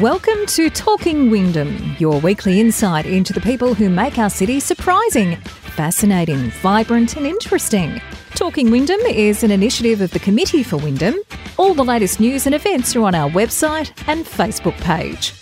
Welcome to Talking Wyndham, your weekly insight into the people who make our city surprising, fascinating, vibrant, and interesting. Talking Wyndham is an initiative of the Committee for Wyndham. All the latest news and events are on our website and Facebook page.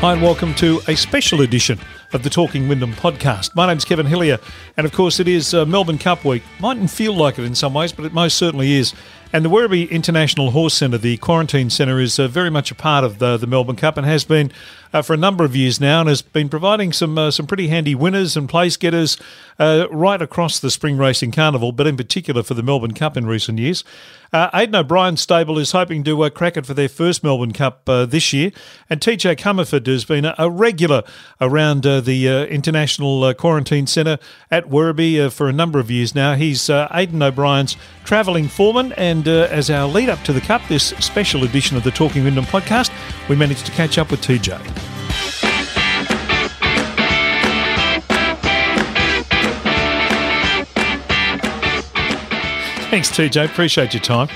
Hi, and welcome to a special edition of the Talking Wyndham podcast. My name's Kevin Hillier, and of course, it is uh, Melbourne Cup week. Mightn't feel like it in some ways, but it most certainly is. And the Werribee International Horse Centre, the quarantine centre, is uh, very much a part of the, the Melbourne Cup and has been uh, for a number of years now, and has been providing some uh, some pretty handy winners and place getters uh, right across the Spring Racing Carnival, but in particular for the Melbourne Cup in recent years. Uh, Aidan O'Brien's stable is hoping to uh, crack it for their first Melbourne Cup this year, and TJ Comerford has been a, a regular around the International Quarantine Centre at Werribee for a number of years now. He's Aidan O'Brien's travelling foreman, and as our lead up to the Cup, this special edition of the Talking Wyndham podcast, we managed to catch up with TJ. Thanks, TJ. Appreciate your time.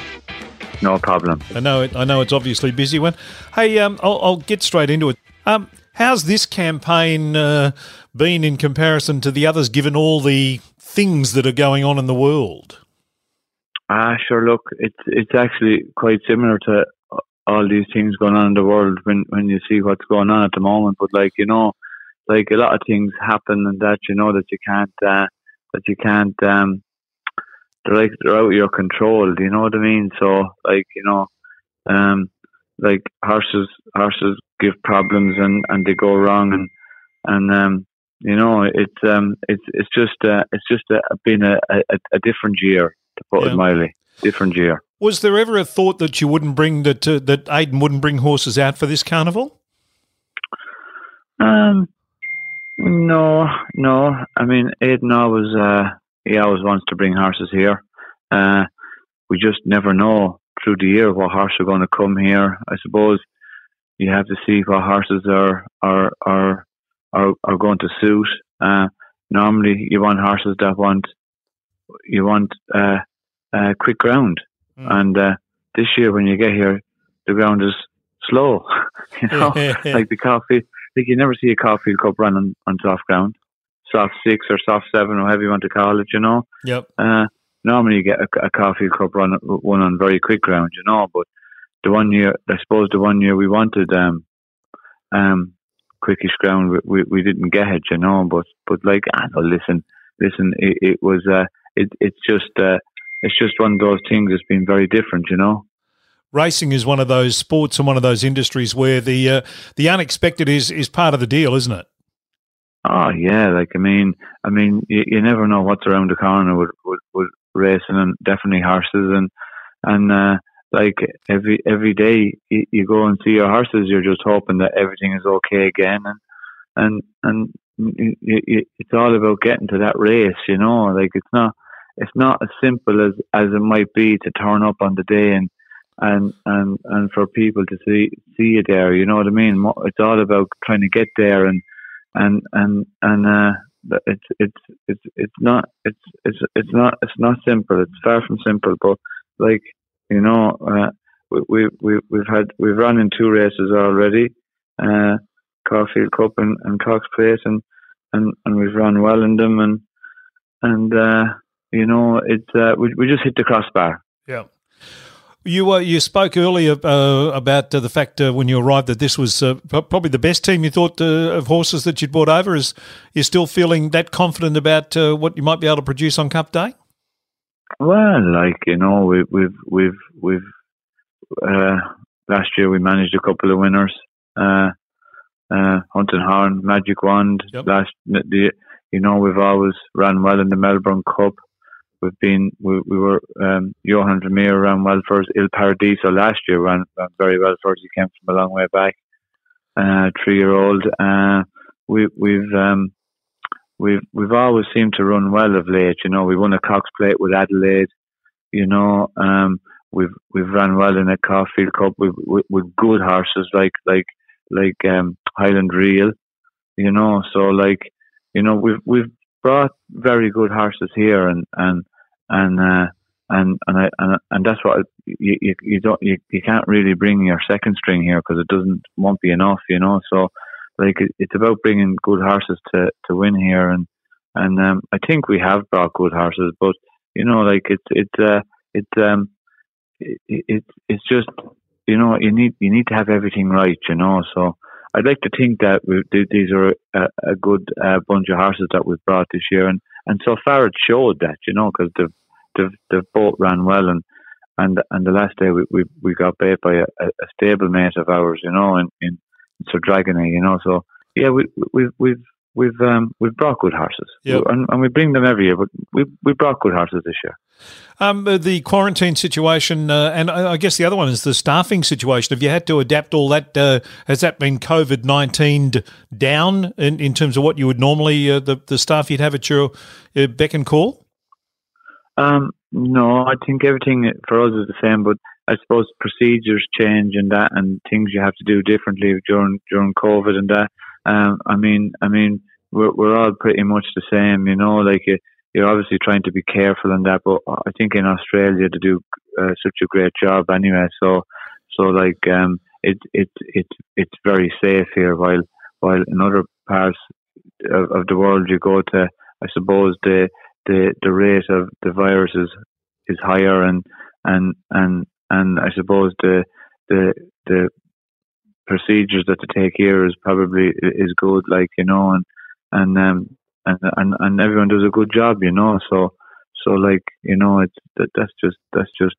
No problem. I know. It, I know it's obviously a busy one. Hey, um, I'll, I'll, get straight into it. Um, how's this campaign uh, been in comparison to the others, given all the things that are going on in the world? Ah, sure. Look, it's it's actually quite similar to all these things going on in the world when when you see what's going on at the moment. But like you know, like a lot of things happen and that you know that you can't uh, that you can't um, they're like they're out of your control. You know what I mean? So like you know, um, like horses horses give problems and and they go wrong and and um, you know it's um it's it's just uh, it's just uh, been a, a, a different year to put yeah. it mildly. Different year. Was there ever a thought that you wouldn't bring that uh, that Aidan wouldn't bring horses out for this carnival? Um, no, no. I mean, Aidan always uh, he always wants to bring horses here. Uh, we just never know through the year what horses are going to come here. I suppose you have to see what horses are are are are, are going to suit. Uh, normally, you want horses that want you want uh, uh, quick ground, mm. and uh, this year when you get here, the ground is slow. you know, like the coffee. Like you never see a Caulfield Cup run on, on soft ground soft six or soft seven or however you want to call it, you know. Yep. Uh, normally you get a, a Caulfield Cup run one on very quick ground, you know. But the one year, I suppose, the one year we wanted um, um, quickish ground, we, we, we didn't get it, you know. But but like, I know, listen, listen, it, it was uh, it it's just uh, it's just one of those things that's been very different, you know racing is one of those sports and one of those industries where the uh, the unexpected is is part of the deal, isn't it? Oh yeah, like I mean, I mean, you, you never know what's around the corner with, with, with racing and definitely horses and and uh, like every every day you, you go and see your horses, you're just hoping that everything is okay again and and and it's all about getting to that race, you know. Like it's not it's not as simple as as it might be to turn up on the day and and and and for people to see see you there. You know what I mean? It's all about trying to get there and and and and uh, it's it's it's it's not it's it's it's not it's not simple. It's far from simple. But like you know, uh, we we we've had we've run in two races already, uh, Caulfield Cup and, and Cox Plate, and and and we've run well in them, and and uh, you know it's uh, we we just hit the crossbar. Yeah. You uh, you spoke earlier uh, about uh, the fact uh, when you arrived that this was uh, probably the best team you thought uh, of horses that you'd brought over. Is you still feeling that confident about what you might be able to produce on Cup Day? Well, like you know, we, we've we've we've last year we managed a couple of winners. Uh, Hunting Horn, Magic Wand. Yep. Last the you know we've always ran well in the Melbourne Cup. We've been we, we were um, Johan Vermeer ran well for us. Il Paradiso last year ran, ran very well for us. He came from a long way back. Uh, three year old. Uh, we we've um, we've we've always seemed to run well of late. You know, we won a Cox Plate with Adelaide. You know, um, we've we've run well in a Caulfield Cup with, with, good horses like like like um, Highland Reel. You know, so like you know we've we've brought very good horses here, and and and uh, and and I, and, and that's what you, you you don't you, you can't really bring your second string here because it doesn't won't be enough, you know. So like it's about bringing good horses to to win here, and and um, I think we have brought good horses, but you know, like it's it's uh, it's um it, it it's just you know you need you need to have everything right, you know. So I'd like to think that these are a, a good uh, bunch of horses that we've brought this year, and and so far it showed that, you know, because they've, they've, they've both ran well. And, and, and the last day we, we, we got bait by a, a stable mate of ours, you know, in, in Sir Dragonet, you know. So, yeah, we, we've, we've, we've, um, we've brought good horses. Yep. And, and we bring them every year, but we, we brought good horses this year. Um, uh, the quarantine situation, uh, and I guess the other one is the staffing situation. Have you had to adapt all that? Uh, has that been COVID nineteen down in, in terms of what you would normally uh, the the staff you'd have at your uh, beck and call? Um, no, I think everything for us is the same, but I suppose procedures change and that, and things you have to do differently during during COVID and that. Um, I mean, I mean, we're we're all pretty much the same, you know, like. Uh, you're obviously trying to be careful in that, but I think in Australia they do uh, such a great job anyway. So, so like um, it it it it's very safe here. While while in other parts of, of the world you go to, I suppose the the the rate of the virus is is higher, and and and and I suppose the the the procedures that they take here is probably is good, like you know, and and um, and and and everyone does a good job, you know. So so like you know, it's that, that's just that's just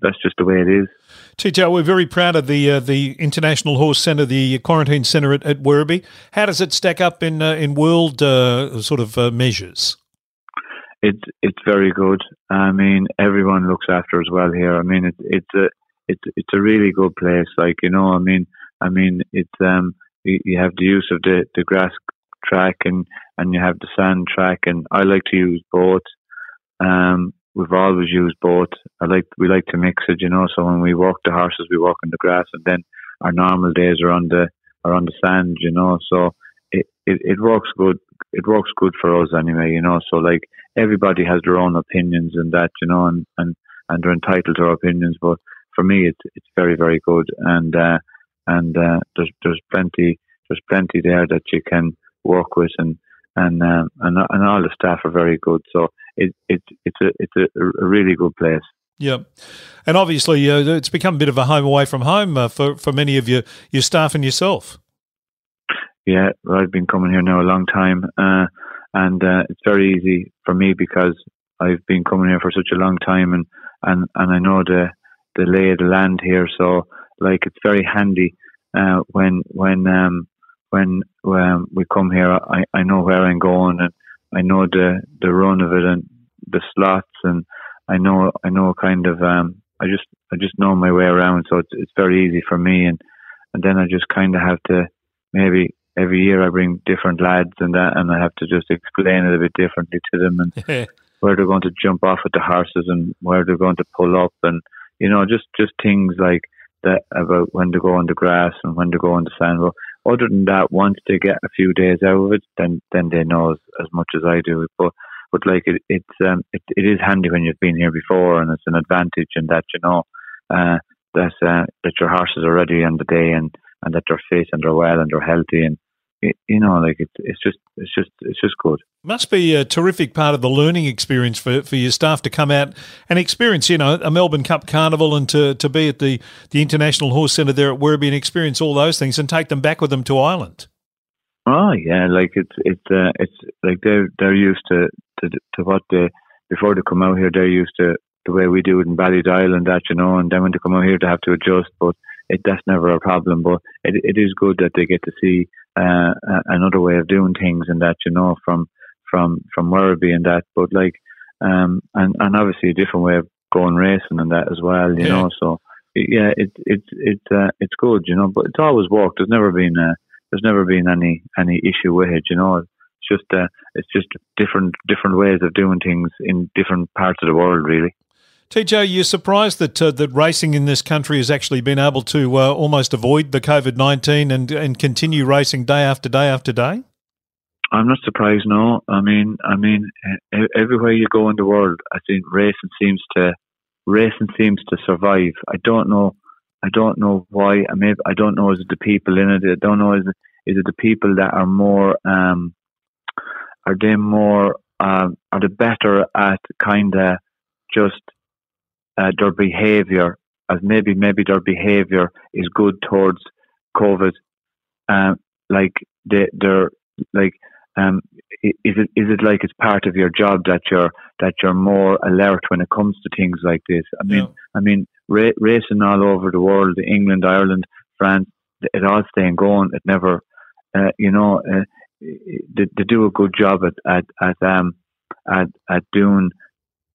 that's just the way it is. TJ, we're very proud of the uh, the International Horse Centre, the quarantine centre at, at Werribee. How does it stack up in uh, in world uh, sort of uh, measures? It's it's very good. I mean, everyone looks after as well here. I mean, it's it's a it's it's a really good place. Like you know, I mean, I mean, it's um you, have the use of the the grass track and and you have the sand track, and I like to use both. Um, we've always used both. I like we like to mix it, you know. So when we walk the horses, we walk in the grass, and then our normal days are on the are on the sand, you know. So it, it, it works good. It works good for us anyway, you know. So like everybody has their own opinions and that, you know, and and and they're entitled to opinions. But for me, it's it's very very good, and uh, and uh, there's there's plenty there's plenty there that you can work with, and and um, and and all the staff are very good. So it, it it's a it's a, a really good place. Yeah, and obviously uh, it's become a bit of a home away from home uh, for for many of your your staff and yourself. Yeah, well, I've been coming here now a long time, uh, and uh, it's very easy for me because I've been coming here for such a long time, and and and I know the the lay of the land here. So like it's very handy uh, when when um, when um, we come here, I, I know where I'm going and I know the, the run of it and the slots and I know I know kind of um, I just I just know my way around, so it's it's very easy for me and and then I just kind of have to maybe every year I bring different lads and that and I have to just explain it a bit differently to them and where they're going to jump off at the horses and where they're going to pull up and you know just just things like that about when to go on the grass and when to go on the sand. Well, other than that, once they get a few days out of it, then then they know as, as much as I do. But but like it, it's um it, it is handy when you've been here before, and it's an advantage in that you know uh, that uh, that your horses are ready on the day and and that they're fit and they're well and they're healthy and you know, like it's it's just it's just it's just good. Must be a terrific part of the learning experience for, for your staff to come out and experience, you know, a Melbourne Cup Carnival and to, to be at the, the International Horse Centre there at Werribee and experience all those things and take them back with them to Ireland. Oh yeah, like it's it's uh, it's like they're they're used to, to to what they before they come out here they're used to the way we do it in Ballydoyle and that you know, and then when they come out here they have to adjust, but it that's never a problem. But it it is good that they get to see uh, another way of doing things and that you know from from from Werribee and that. But like um and and obviously a different way of going racing and that as well. You yeah. know, so yeah, it's it's it's uh, it's good. You know, but it's always worked. There's never been uh, there's never been any any issue with it. You know, it's just uh, it's just different different ways of doing things in different parts of the world, really. TJ, you're surprised that uh, that racing in this country has actually been able to uh, almost avoid the COVID nineteen and and continue racing day after day after day. I'm not surprised. No, I mean, I mean, everywhere you go in the world, I think racing seems to racing seems to survive. I don't know. I don't know why. I mean, I don't know. Is it the people in it? I don't know. Is it, is it the people that are more? Um, are they more? Uh, are they better at kind of just uh, their behaviour? As maybe maybe their behaviour is good towards COVID. Um, like they, they're like um, is it is it like it's part of your job that you're that you're more alert when it comes to things like this? I mean, yeah. I mean, ra- racing all over the world, England, Ireland, France, it all staying going. It never, uh, you know, uh, they, they, do a good job at at at um at at doing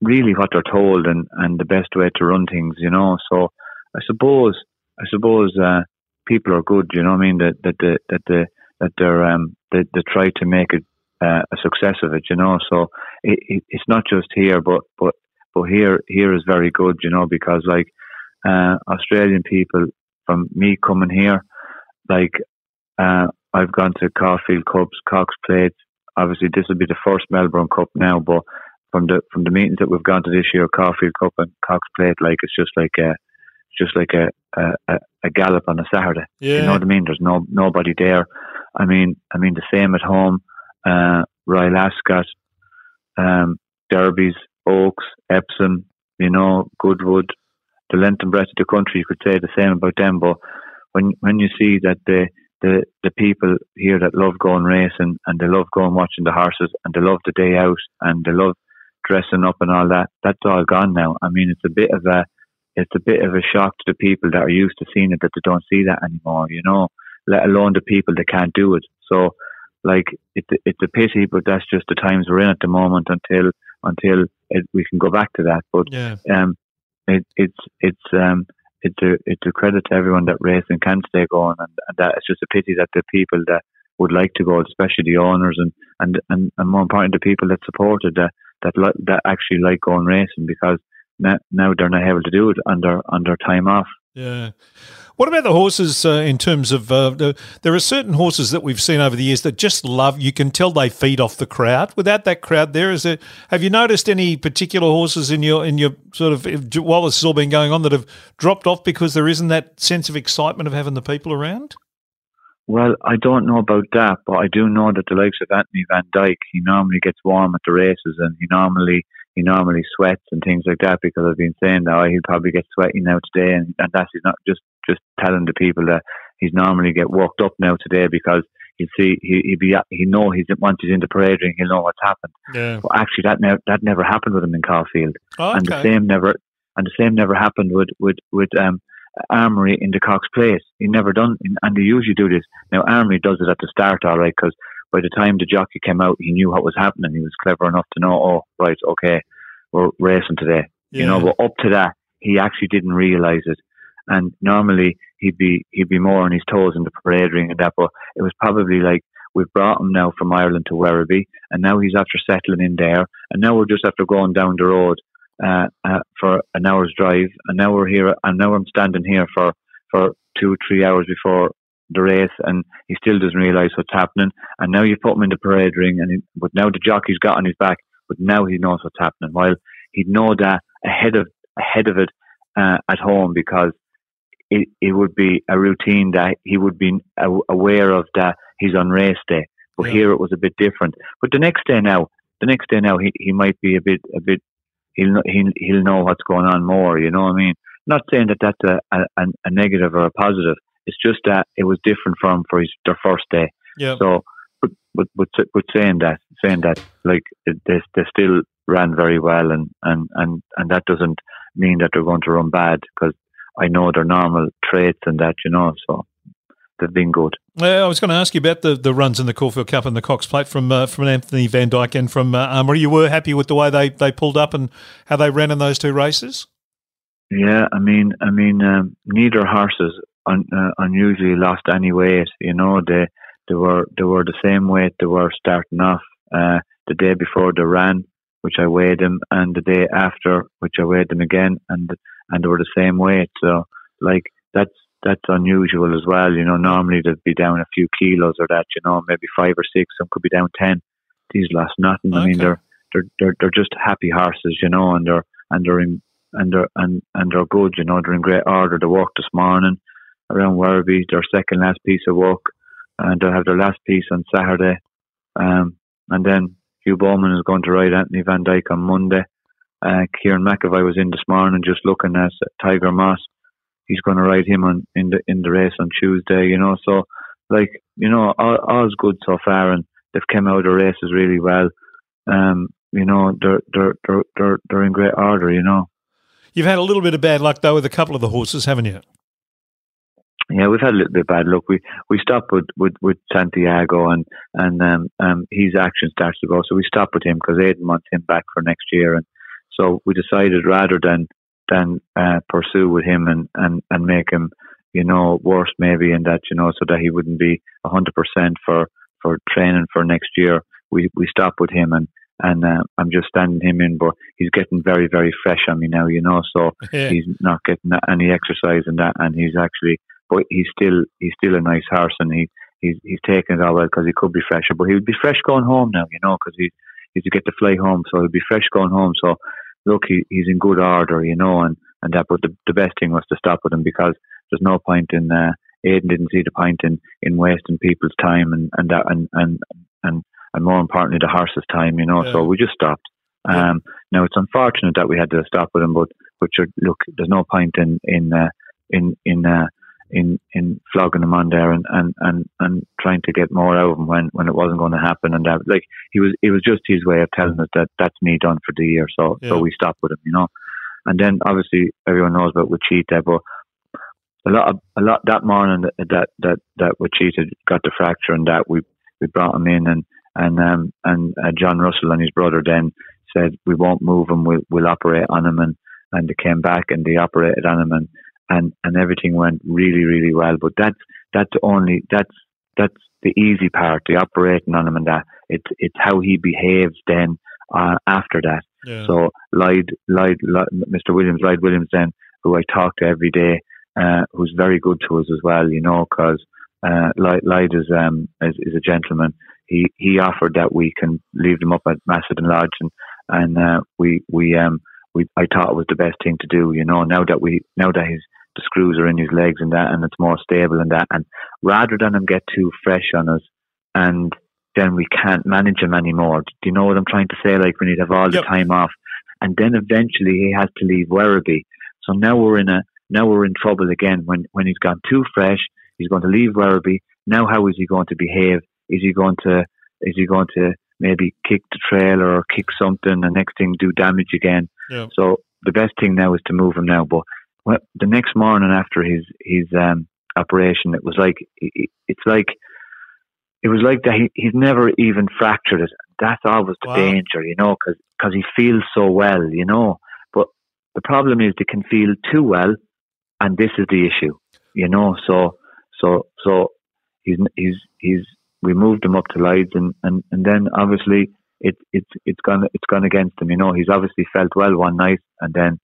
really what they're told and and the best way to run things. You know, so I suppose I suppose uh, people are good. You know, I mean that that the that the that they're um, they, they try to make it uh, a success of it, you know. So it, it, it's not just here, but but but here here is very good, you know, because like uh, Australian people from me coming here, like uh, I've gone to Caulfield Cups, Cox Plates. Obviously, this will be the first Melbourne Cup now, but from the from the meetings that we've gone to this year, Caulfield Cup and Cox Plate, like it's just like a just like a a, a gallop on a Saturday. Yeah. You know what I mean? There's no nobody there. I mean, I mean the same at home. Uh, Royal Ascot, um, Derbies, Oaks, Epsom, you know, Goodwood, the length and breadth of the country. You could say the same about them, but when when you see that the the the people here that love going racing and they love going watching the horses and they love the day out and they love dressing up and all that, that's all gone now. I mean, it's a bit of a it's a bit of a shock to the people that are used to seeing it that they don't see that anymore. You know, let alone the people that can't do it. So, like, it, it's a pity, but that's just the times we're in at the moment until until it, we can go back to that. But yeah. um, it, it's it's um, it's a it's a credit to everyone that racing can stay going, and, and that it's just a pity that the people that would like to go, especially the owners and and and, and more important, the people that supported that that that actually like going racing because now, now they're not able to do it under under time off. Yeah. What about the horses uh, in terms of uh, the, there are certain horses that we've seen over the years that just love you can tell they feed off the crowd. Without that crowd there is it have you noticed any particular horses in your in your sort of while this has all been going on that have dropped off because there isn't that sense of excitement of having the people around? Well, I don't know about that, but I do know that the likes of Anthony Van Dyke, he normally gets warm at the races and he normally he normally sweats and things like that because I've been saying that oh, he'll probably get sweaty now today, and, and that's he's not just just telling the people that he's normally get worked up now today because he'll see he he be he know he's once he's in the parade ring he'll know what's happened. Yeah. But actually, that never that never happened with him in Caulfield, oh, okay. and the same never and the same never happened with with with um. Armory in the Cox Plate. He never done, and they usually do this. Now, Armory does it at the start, all right, because by the time the jockey came out, he knew what was happening. He was clever enough to know, oh, right, okay, we're racing today. Yeah. You know, but up to that, he actually didn't realise it. And normally he'd be he'd be more on his toes in the parade ring and that, but it was probably like we've brought him now from Ireland to Werribee, and now he's after settling in there, and now we're just after going down the road uh, uh, for an hour's drive, and now we're here, and now I'm standing here for for two three hours before the race, and he still doesn't realise what's happening. And now you put him in the parade ring, and he, but now the jockey's got on his back, but now he knows what's happening. While he'd know that ahead of ahead of it uh, at home because it, it would be a routine that he would be aware of that he's on race day. But yeah. here it was a bit different. But the next day now, the next day now, he, he might be a bit a bit. He'll he'll he'll know what's going on more. You know what I mean? Not saying that that's a, a, a negative or a positive. It's just that it was different from for his their first day. Yeah. So, but but but, but saying that saying that like they they still ran very well, and and and and that doesn't mean that they're going to run bad because I know their normal traits and that you know so. They've been good. I was going to ask you about the, the runs in the Caulfield Cup and the Cox Plate from uh, from Anthony Van Dyke and from uh, Armory. You were happy with the way they, they pulled up and how they ran in those two races. Yeah, I mean, I mean, um, neither horses un, uh, unusually lost any weight. You know, they they were they were the same weight they were starting off uh, the day before they ran, which I weighed them, and the day after, which I weighed them again, and and they were the same weight. So like that's that's unusual as well. You know, normally they'd be down a few kilos or that. You know, maybe five or six. Some could be down ten. These last nothing. Okay. I mean, they're they're they're they're just happy horses. You know, and they're and they're in and they're and and they're good. You know, they're in great order. They walk this morning around Werribee. Their second last piece of work, and they'll have their last piece on Saturday. Um, and then Hugh Bowman is going to ride Anthony Van Dyke on Monday. Uh, Kerrin McEvoy was in this morning just looking at Tiger Moth. He's going to ride him on in the in the race on Tuesday. You know, so like you know, all, all's good so far, and they've come out of the races really well. Um, you know, they're they're they're they're, they're in great order. You know. You've had a little bit of bad luck though with a couple of the horses, haven't you? Yeah, we've had a little bit of bad luck. We we stopped with, with, with Santiago and and um, um, his action starts to go, so we stopped with him because Aidan wants him back for next year, and so we decided rather than than uh, pursue with him and, and, and make him, you know, worse maybe, and that you know, so that he wouldn't be hundred percent for for training for next year. We we stop with him and and uh, I'm just standing him in, but he's getting very, very fresh on me now, you know. So yeah. he's not getting any exercise and that, and he's actually, but he's still, he's still a nice horse, and he, he's, he's taking it all well because he could be fresher, but he would be fresh going home now, you know, because he, he's to get to fly home, so he'll be fresh going home. So look, he, he's in good order, you know, and and that. But the, the best thing was to stop with him because there's no point in. Uh, Aidan didn't see the point in, in wasting people's time and, and that and, and and and more importantly the horse's time, you know. Yeah. So we just stopped. Um, yeah. Now it's unfortunate that we had to stop with him, but but look, there's no point in in uh, in in uh, in in flogging him on there and, and, and, and trying to get more out of him when, when it wasn't going to happen. And that like he was it was just his way of telling us that that's me done for the year so yeah. so we stopped with him you know? And then obviously everyone knows about Wichita but a lot of a lot that morning that that that, that Wichita got the fracture and that we we brought him in and and um and uh, John Russell and his brother then said we won't move him. We'll we'll operate on him and and they came back and they operated on him and and and everything went really really well. But that's that's only that's that's the easy part, the operating on him and that. It's it's how he behaves then uh, after that. Yeah. So Lloyd, Lloyd, Lloyd, Mr. Williams, Lloyd Williams, then who I talk to every day, uh, who's very good to us as well, you know, because uh, Lloyd, Lloyd is um is, is, a gentleman. He he offered that we can leave them up at Macedon Lodge and and uh, we we um we I thought it was the best thing to do. You know, now that we now that his the screws are in his legs and that, and it's more stable and that, and rather than him get too fresh on us, and then we can't manage him anymore. Do you know what I'm trying to say? Like we need to have all yep. the time off, and then eventually he has to leave Werribee. So now we're in a now we're in trouble again. When when he's gone too fresh, he's going to leave Werribee. Now how is he going to behave? Is he going to is he going to maybe kick the trail or kick something, the next thing do damage again. Yeah. So the best thing now is to move him now. But well, the next morning after his his um, operation, it was like it's like it was like that. He, he's never even fractured it. That's always the wow. danger, you know, because cause he feels so well, you know. But the problem is they can feel too well, and this is the issue, you know. So so so he's he's he's we moved him up to Lloyd's, and, and, and then obviously it, it's it's gone it's gone against him. You know, he's obviously felt well one night, and then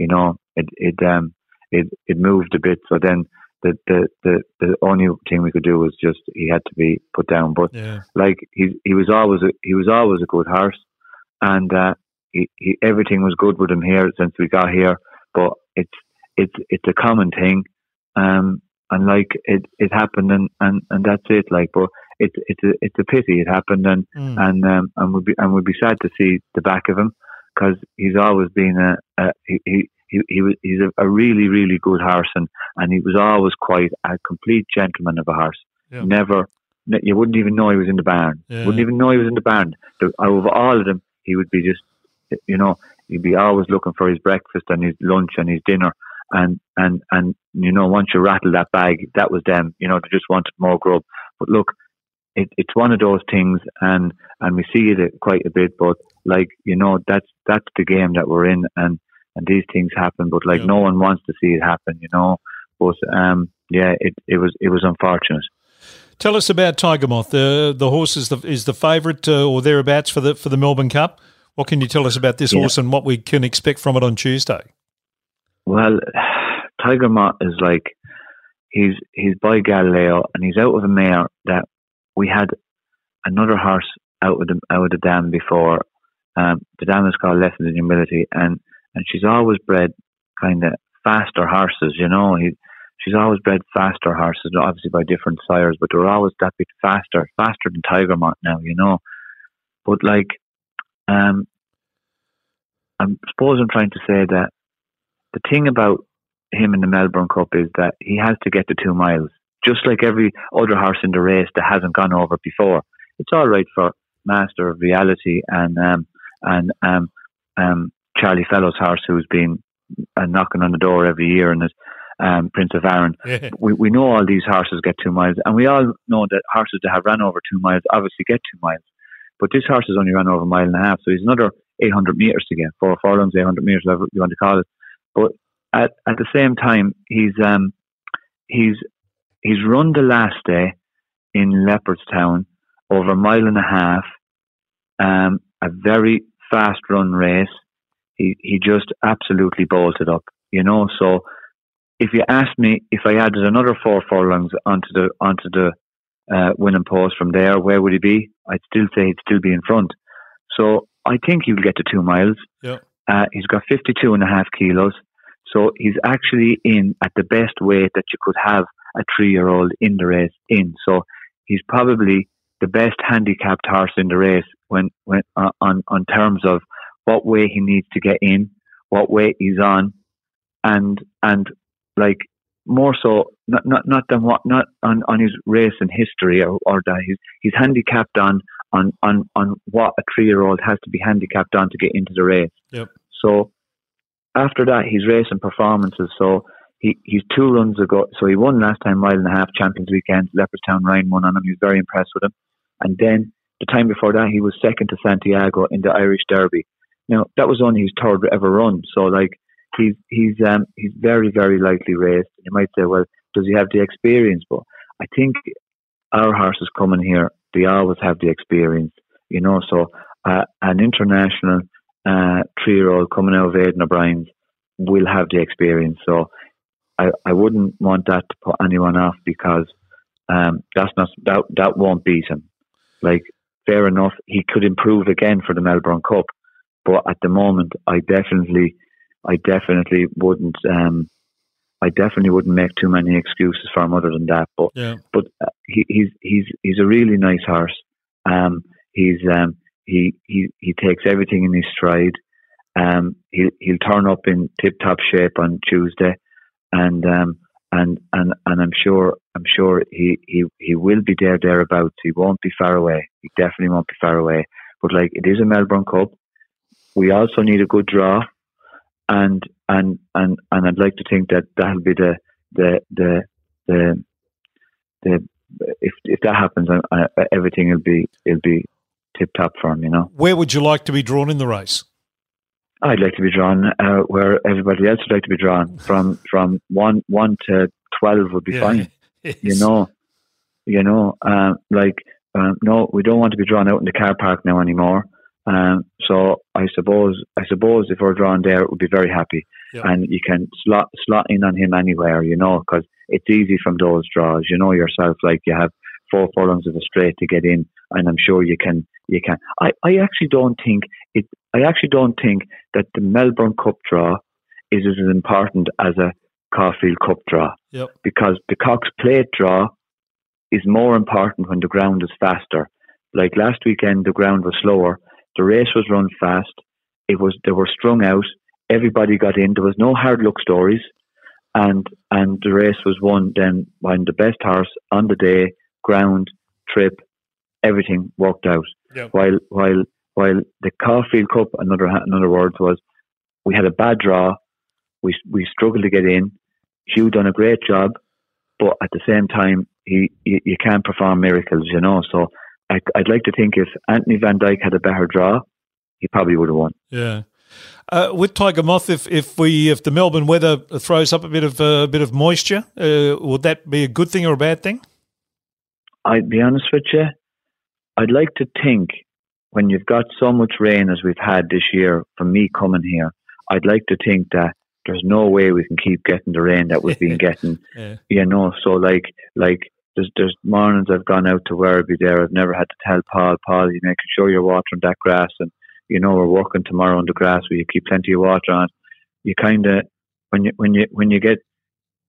you know it it um it it moved a bit. So then the the the, the only thing we could do was just he had to be put down. But yeah. like he he was always a, he was always a good horse, and uh, he, he everything was good with him here since we got here. But it's it's it's a common thing. Um, and like it, it happened and, and, and that's it. Like, but it's it's a it's a pity it happened, and mm. and um, and we'd be and we'd be sad to see the back of him because he's always been a, a he. he he, he was he's a, a, really really good horse and, and he was always quite a complete gentleman of a horse. Yeah. Never you wouldn't even know he was in the barn. Yeah. Wouldn't even know he was in the barn. The, out of all of them, he would be just you know he'd be always looking for his breakfast and his lunch and his dinner and and and you know once you rattle that bag, that was them. You know they just wanted more grub. But look, it, it's one of those things, and and we see it quite a bit. But like you know, that's that's the game that we're in, and and these things happen. But like yeah. no one wants to see it happen, you know. But um, yeah, it, it was it was unfortunate. Tell us about Tiger Moth. The the horse is the is the favourite uh, or thereabouts for the for the Melbourne Cup. What can you tell us about this yeah. horse and what we can expect from it on Tuesday? Well, Tiger Moth is like he's he's by Galileo and he's out of a mare that we had another horse out of the out of the dam before. Um, the dam is called Lessons in Humility, and and she's always bred kind of faster horses. You know, he, she's always bred faster horses, obviously by different sires, but they're always that bit faster, faster than Tiger Moth now. You know, but like, um, I suppose I'm trying to say that the thing about him in the Melbourne Cup is that he has to get to two miles, just like every other horse in the race that hasn't gone over before. It's all right for Master of Reality and um, and um, um, Charlie Fellowes' horse, who's been uh, knocking on the door every year, and is um, Prince of Arran. We we know all these horses get two miles, and we all know that horses that have run over two miles obviously get two miles. But this horse has only run over a mile and a half, so he's another 800 metres to get, four furlongs, 800 metres, whatever you want to call it. But at, at the same time, he's um, he's he's run the last day in Leopardstown over a mile and a half, um, a very fast run race. He he just absolutely bolted up, you know. So if you asked me if I added another four furlongs onto the onto the uh, winning post from there, where would he be? I'd still say he'd still be in front. So I think he'll get to two miles. Yeah. Uh, he's got 52 and a half kilos. So he's actually in at the best weight that you could have a three year old in the race in. So he's probably the best handicapped horse in the race when, when uh, on, on terms of what way he needs to get in, what weight he's on, and, and like more so, not, not, not than what, not on, on his race and history or, or that he's, he's handicapped on, on, on, on what a three year old has to be handicapped on to get into the race. Yep. So after that, he's racing performances. So he, he's two runs ago. So he won last time mile and a half Champions Weekend. Leopardstown Ryan won on him. He was very impressed with him. And then the time before that, he was second to Santiago in the Irish Derby. Now that was only his third ever run. So like he's he's um he's very very lightly raced. You might say, well, does he have the experience? But I think our horses coming here, they always have the experience. You know, so uh, an international uh, three year old coming out of Aidan O'Brien's will have the experience. So I, I wouldn't want that to put anyone off because um, that's not that that won't beat him. Like fair enough, he could improve again for the Melbourne Cup, but at the moment, I definitely, I definitely wouldn't. Um, I definitely wouldn't make too many excuses for him other than that. But yeah. but uh, he, he's he's he's a really nice horse. Um, he's um, he he he takes everything in his stride. Um, he'll he'll turn up in tip top shape on Tuesday, and um, and and and I'm sure I'm sure he, he he will be there thereabouts. He won't be far away. He definitely won't be far away. But like it is a Melbourne Cup, we also need a good draw, and and and and I'd like to think that that'll be the the the the the if if that happens, uh, everything will be it'll be tip top for him. You know. Where would you like to be drawn in the race? I'd like to be drawn uh, where everybody else would like to be drawn. From from one one to twelve would be yeah. fine. You know, you know, um, like um, no, we don't want to be drawn out in the car park now anymore. Um, so I suppose I suppose if we're drawn there, it would be very happy, yeah. and you can slot slot in on him anywhere, you know, because it's easy from those draws. You know yourself, like you have four furlongs of a straight to get in, and I'm sure you can. You can. I, I actually don't think. I actually don't think that the Melbourne Cup draw is as important as a Caulfield Cup draw. Yep. Because the Cox Plate draw is more important when the ground is faster. Like last weekend, the ground was slower. The race was run fast. It was they were strung out. Everybody got in. There was no hard luck stories, and and the race was won then by the best horse on the day ground, trip, everything worked out. Yep. While while while the Caulfield Cup, another in other words, was we had a bad draw. We we struggled to get in. Hugh done a great job, but at the same time, he you, you can't perform miracles, you know. So I, I'd like to think if Anthony Van Dyke had a better draw, he probably would have won. Yeah. Uh, with Tiger Moth, if, if we if the Melbourne weather throws up a bit of a uh, bit of moisture, uh, would that be a good thing or a bad thing? I'd be honest with you. I'd like to think when you've got so much rain as we've had this year, from me coming here, I'd like to think that there's no way we can keep getting the rain that we've been getting. yeah. You know, so like like there's there's mornings I've gone out to where I'd Werribee there. I've never had to tell Paul, Paul, you making sure you're watering that grass and you know, we're working tomorrow on the grass where you keep plenty of water on. you kind of when you when you when you get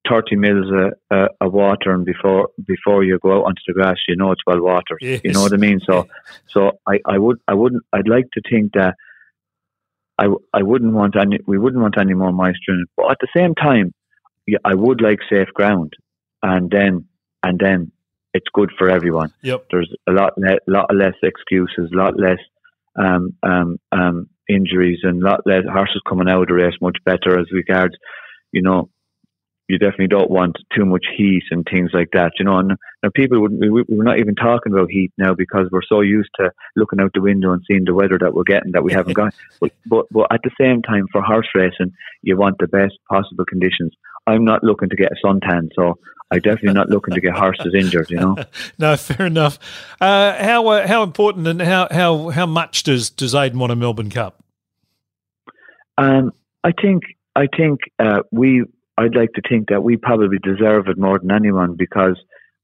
30 mils of, of water and before before you go out onto the grass you know it's well watered Yes. you know what i mean? So so i i would i wouldn't i'd like to think that i i wouldn't want any we wouldn't want any more moisture in it. But at the same time yeah, i would like safe ground. And then and then it's good for everyone. Yep. there's a lot le- lot less excuses a lot less um um um injuries and a lot less horses coming out of the race much better as regards you know you definitely don't want too much heat and things like that, you know. And now people wouldn't, we, we're not even talking about heat now because we're so used to looking out the window and seeing the weather that we're getting that we haven't got. But, but, but at the same time, for horse racing, you want the best possible conditions. I'm not looking to get a suntan, so I'm definitely not looking to get horses injured, you know. No, fair enough. Uh, how uh, how important and how how how much does does Aidan want a Melbourne Cup? Um, I think I think uh, we. I'd like to think that we probably deserve it more than anyone because,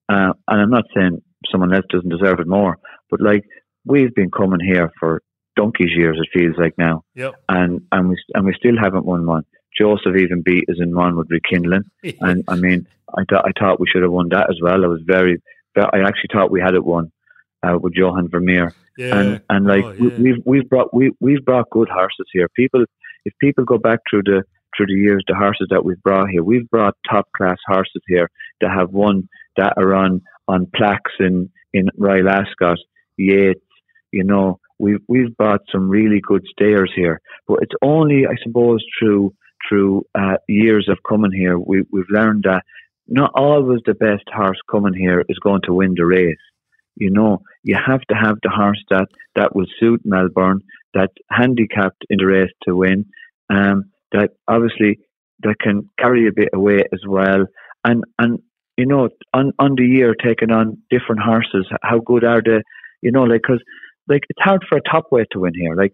uh, and I'm not saying someone else doesn't deserve it more, but like we've been coming here for donkey's years. It feels like now, Yep. and and we and we still haven't won one. Joseph even beat us in one with Rekindling, and I mean, I thought I thought we should have won that as well. I was very, I actually thought we had it won uh, with Johan Vermeer yeah. and and like Oh, we, yeah. we've we've brought we we've brought good horses here. People, if people go back through the through the years, the horses that we've brought here, we've brought top class horses here that have won that are on on plaques in in Royal Ascot, Yeats. You know, we've we've brought some really good stayers here, but it's only I suppose through through uh, years of coming here, we we've learned that not always the best horse coming here is going to win the race. You know, you have to have the horse that, that will suit Melbourne, that's handicapped in the race to win, um, that obviously that can carry a bit of weight as well. And, and you know, on, on the year taking on different horses, how good are they? You know, like, cause, like, it's hard for a top weight to win here. Like,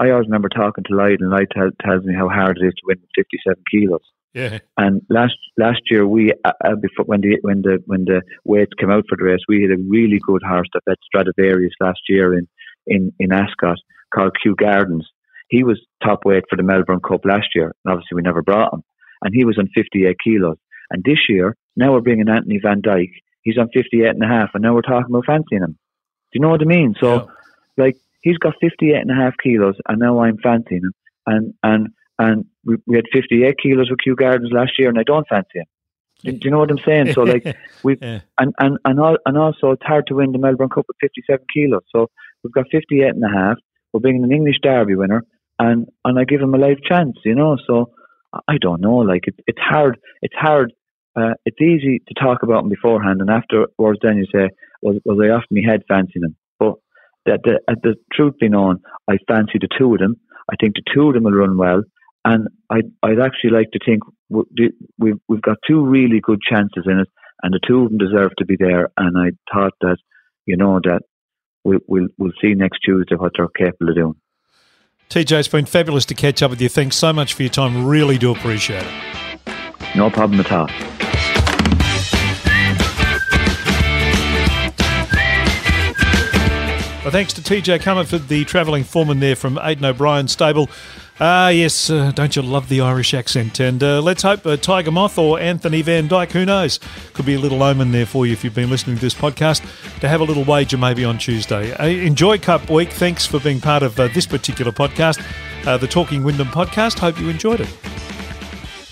I always remember talking to Lloyd, and Lloyd tell, tells me how hard it is to win with 57 kilos. yeah. And last last year, we uh, uh, before when the when the when the weights came out for the race, we had a really good horse that bet Stradivarius last year in in in Ascot called Kew Gardens. He was top weight for the Melbourne Cup last year, and obviously we never brought him. And he was on 58 kilos. And this year, now we're bringing Anthony Van Dyke. He's on 58 and a half, and now we're talking about fancying him. Do you know what I mean? So Yeah. like he's got 58 and a half kilos and now I'm fancying him and and and we, we had 58 kilos with Kew Gardens last year and I don't fancy him do, do you know what I'm saying so like we Yeah. and and and, all, and also it's hard to win the Melbourne Cup with 57 kilos so we've got 58 and a half we're bringing an English Derby winner and and I give him a life chance you know so I don't know like it, it's hard it's hard uh, it's easy to talk about him beforehand and afterwards then you say was, was I off my head fancying him but that the, uh, the truth be known, I fancy the two of them. I think the two of them will run well, and I'd, I'd actually like to think we've we've got two really good chances in it, and the two of them deserve to be there. And I thought that, you know, that we, we'll we'll see next Tuesday what they're capable of doing. TJ, it's been fabulous to catch up with you. Thanks so much for your time. Really do appreciate it. No problem at all. Well, thanks to TJ Comerford, the travelling foreman there from Aidan O'Brien stable. Ah, yes, uh, don't you love the Irish accent? And uh, let's hope uh, Tiger Moth or Anthony Van Dyke, who knows, could be a little omen there for you if you've been listening to this podcast, to have a little wager maybe on Tuesday. Uh, enjoy Cup Week. Thanks for being part of uh, this particular podcast, uh, the Talking Wyndham podcast. Hope you enjoyed it.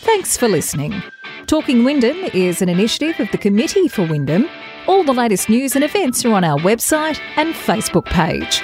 Thanks for listening. Talking Wyndham is an initiative of the Committee for Wyndham. All the latest news and events are on our website and Facebook page.